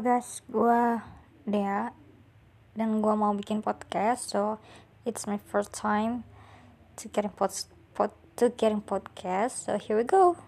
Guys, gue Dea dan gue mau bikin podcast, so it's my first time to getting pod, pod to getting podcast, so here we go.